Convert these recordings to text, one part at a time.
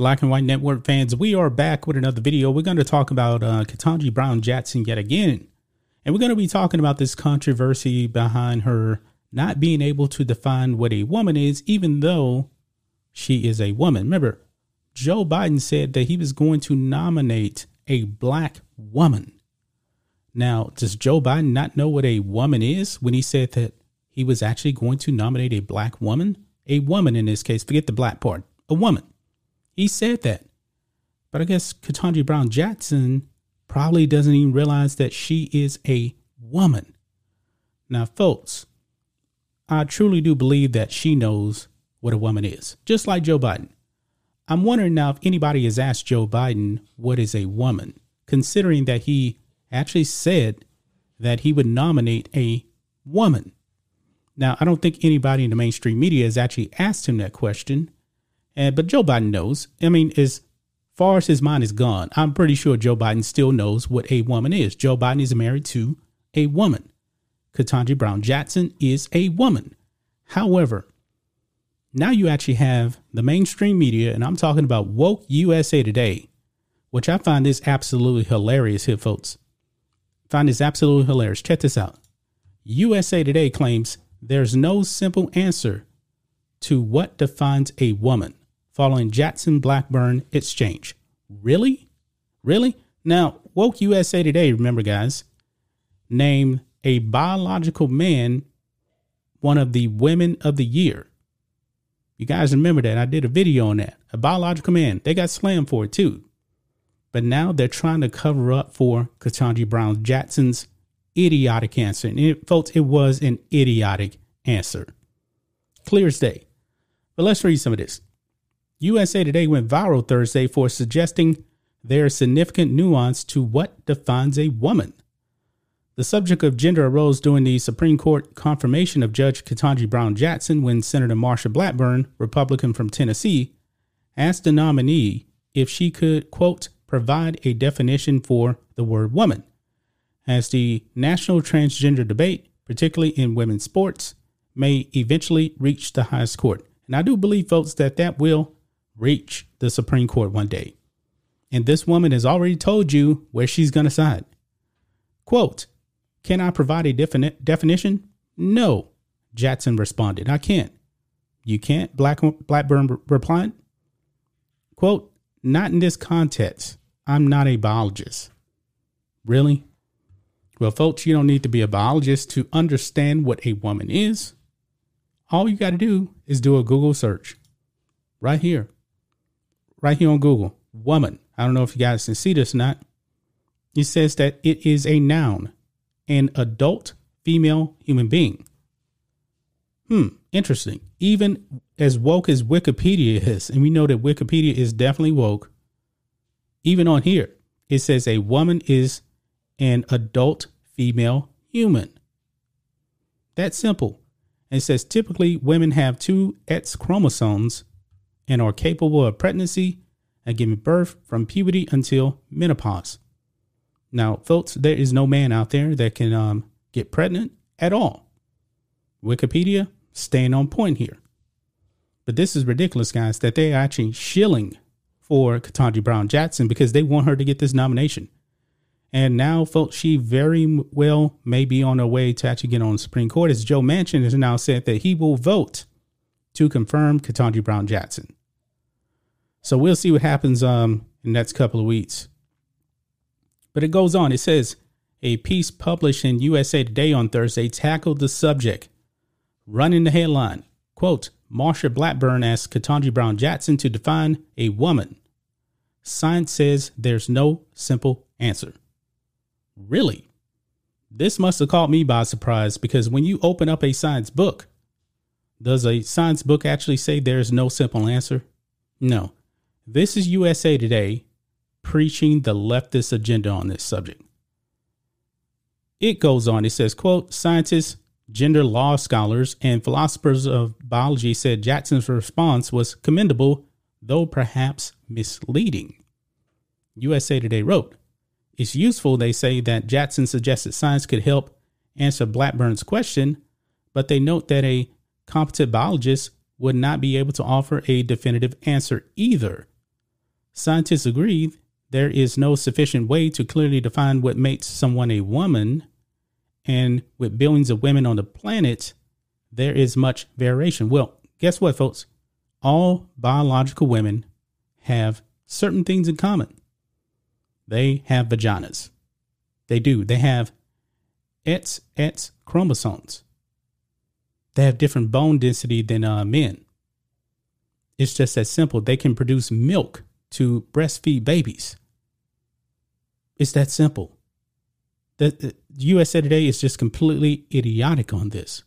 Black and White Network fans, we are back with another video. We're going to talk about uh, Ketanji Brown Jackson yet again. And we're going to be talking about this controversy behind her not being able to define what a woman is, even though she is a woman. Remember, Joe Biden said that he was going to nominate a black woman. Now, does Joe Biden not know what a woman is when he said that he was actually going to nominate a black woman? A woman in this case, forget the black part, a woman. He said that. But I guess Ketanji Brown Jackson probably doesn't even realize that she is a woman. Now, folks, I truly do believe that she knows what a woman is, just like Joe Biden. I'm wondering now if anybody has asked Joe Biden what is a woman, considering that he actually said that he would nominate a woman. Now, I don't think anybody in the mainstream media has actually asked him that question, and but Joe Biden knows. I mean, as far as his mind is gone, I'm pretty sure Joe Biden still knows what a woman is. Joe Biden is married to a woman. Ketanji Brown Jackson is a woman. However, now you actually have the mainstream media, and I'm talking about woke USA Today, which I find is absolutely hilarious here, folks. Find this absolutely hilarious. Check this out. USA Today claims there's no simple answer to what defines a woman following Jackson Blackburn exchange. Really? Really? Now, Woke USA Today, remember, guys, name a biological man one of the women of the year. You guys remember that? I did a video on that. A biological man. They got slammed for it too. But now they're trying to cover up for Ketanji Brown Jackson's idiotic answer. And it, folks, it was an idiotic answer. Clear as day. But let's read some of this. USA Today went viral Thursday for suggesting there is significant nuance to what defines a woman. The subject of gender arose during the Supreme Court confirmation of Judge Ketanji Brown Jackson when Senator Marsha Blackburn, Republican from Tennessee, asked the nominee if she could, quote, provide a definition for the word woman. As the national transgender debate, particularly in women's sports, may eventually reach the highest court. And I do believe, folks, that that will reach the Supreme Court one day. And this woman has already told you where she's going to side. Quote, can I provide a definite definition? No, Jackson responded. I can't. You can't, Black, Blackburn replied. Quote, not in this context. I'm not a biologist. Really? Well, folks, you don't need to be a biologist to understand what a woman is. All you got to do is do a Google search right here, right here on Google. Woman. I don't know if you guys can see this or not. It says that it is a noun an adult female human being. Hmm, interesting. Even as woke as Wikipedia is, and we know that Wikipedia is definitely woke, even on here, it says a woman is an adult female human. That's simple. And it says typically women have two X chromosomes and are capable of pregnancy and giving birth from puberty until menopause. Now, folks, there is no man out there that can um, get pregnant at all. Wikipedia staying on point here. But this is ridiculous, guys, that they're actually shilling for Ketanji Brown Jackson because they want her to get this nomination. And now, folks, she very well may be on her way to actually get on the Supreme Court, as Joe Manchin has now said that he will vote to confirm Ketanji Brown Jackson. So we'll see what happens um, in the next couple of weeks. But it goes on. It says a piece published in USA Today on Thursday tackled the subject, running the headline quote, Marsha Blackburn asks Ketanji Brown Jackson to define a woman. Science says there's no simple answer. Really? This must have caught me by surprise because when you open up a science book, does a science book actually say there's no simple answer? No. This is USA Today, preaching the leftist agenda on this subject. It goes on, it says, quote, scientists, gender law scholars, and philosophers of biology said Jackson's response was commendable, though perhaps misleading. USA Today wrote, It's useful, they say, that Jackson suggested science could help answer Blackburn's question, but they note that a competent biologist would not be able to offer a definitive answer either scientists agree there is no sufficient way to clearly define what makes someone a woman. And with billions of women on the planet, there is much variation. Well, guess what, folks? All biological women have certain things in common. They have vaginas. They do. They have XX chromosomes. They have different bone density than uh, men. It's just that simple. They can produce milk to breastfeed babies. It's that simple. The, the USA Today is just completely idiotic on this.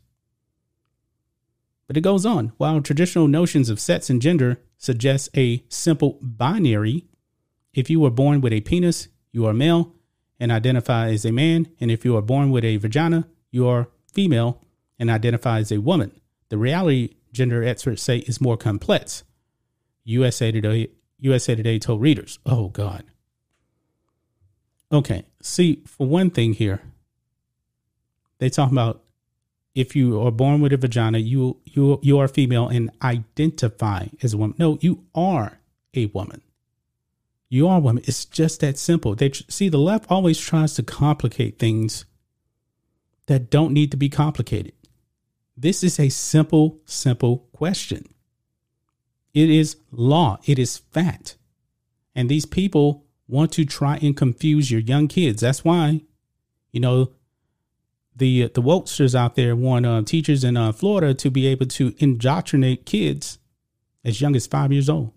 But it goes on. While traditional notions of sex and gender suggest a simple binary, if you were born with a penis, you are male and identify as a man. And if you are born with a vagina, you are female and identify as a woman. The reality, gender experts say, is more complex. USA Today, USA Today told readers, oh God. Okay, see, for one thing here, they talk about if you are born with a vagina, you you you are female and identify as a woman. No, you are a woman. You are a woman. It's just that simple. They see the left always tries to complicate things that don't need to be complicated. This is a simple, simple question. It is law. It is fact. And these people want to try and confuse your young kids. That's why, you know, the the wokesters out there want uh, teachers in uh, Florida to be able to indoctrinate kids as young as five years old.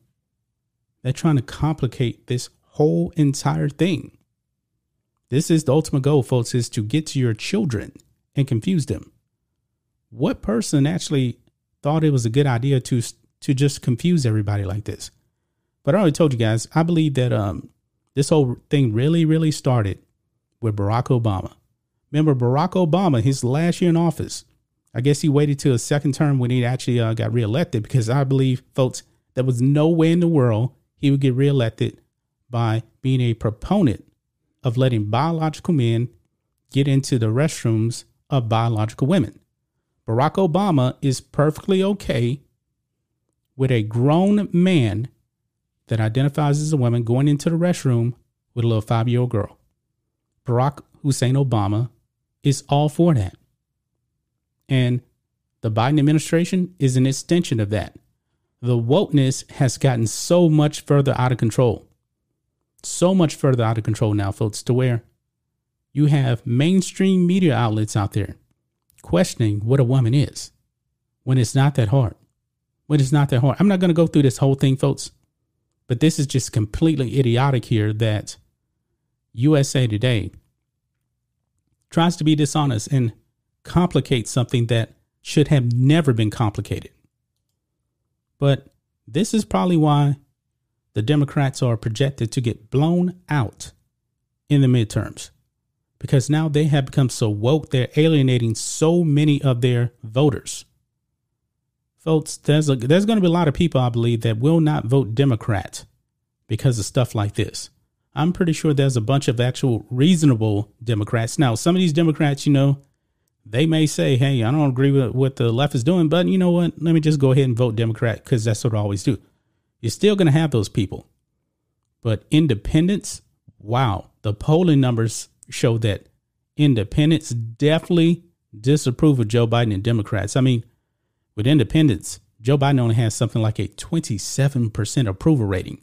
They're trying to complicate this whole entire thing. This is the ultimate goal, folks, is to get to your children and confuse them. What person actually thought it was a good idea to to just confuse everybody like this? But I already told you guys, I believe that um this whole thing really, really started with Barack Obama. Remember Barack Obama, his last year in office. I guess he waited till his second term when he actually uh, got reelected because I believe, folks, there was no way in the world he would get reelected by being a proponent of letting biological men get into the restrooms of biological women. Barack Obama is perfectly okay with a grown man that identifies as a woman going into the restroom with a little five year old girl. Barack Hussein Obama is all for that. And the Biden administration is an extension of that. The wokeness has gotten so much further out of control. So much further out of control now, folks, to where you have mainstream media outlets out there questioning what a woman is when it's not that hard. When it's not that hard. I'm not going to go through this whole thing, folks, but this is just completely idiotic here that USA Today tries to be dishonest and complicate something that should have never been complicated. But this is probably why the Democrats are projected to get blown out in the midterms because now they have become so woke, they're alienating so many of their voters. Folks, there's, a, there's going to be a lot of people, I believe, that will not vote Democrat because of stuff like this. I'm pretty sure there's a bunch of actual reasonable Democrats. Now, some of these Democrats, you know, they may say, hey, I don't agree with what the left is doing, but you know what? Let me just go ahead and vote Democrat because that's what I always do. You're still going to have those people. But independents, wow, the polling numbers show that independents definitely disapprove of Joe Biden and Democrats. I mean, with independents, Joe Biden only has something like a 27% approval rating.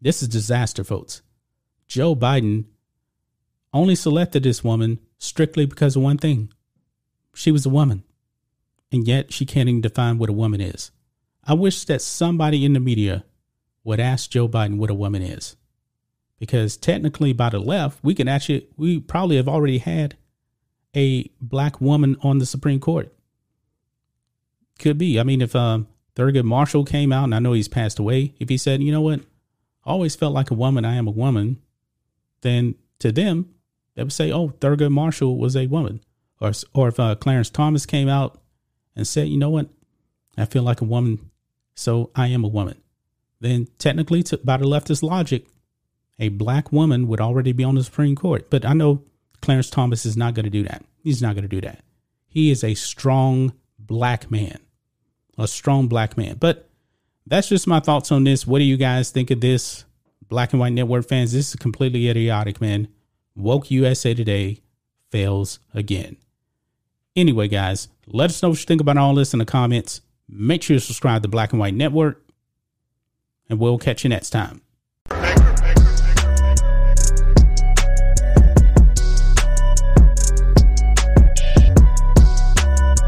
This is disaster, folks. Joe Biden only selected this woman strictly because of one thing. She was a woman. And yet she can't even define what a woman is. I wish that somebody in the media would ask Joe Biden what a woman is. Because technically by the left, we can actually we probably have already had a black woman on the Supreme Court. Could be. I mean, if um, Thurgood Marshall came out, and I know he's passed away, if he said, you know what, I always felt like a woman. I am a woman. Then to them, they would say, "Oh, Thurgood Marshall was a woman," or or if uh, Clarence Thomas came out and said, "You know what, I feel like a woman, so I am a woman," then technically, to, by the leftist logic, a black woman would already be on the Supreme Court. But I know Clarence Thomas is not going to do that. He's not going to do that. He is a strong black man, a strong black man. But that's just my thoughts on this. What do you guys think of this? Black and White Network fans, this is completely idiotic, man. Woke USA Today fails again. Anyway, guys, let us know what you think about all this in the comments. Make sure you subscribe to Black and White Network, and we'll catch you next time.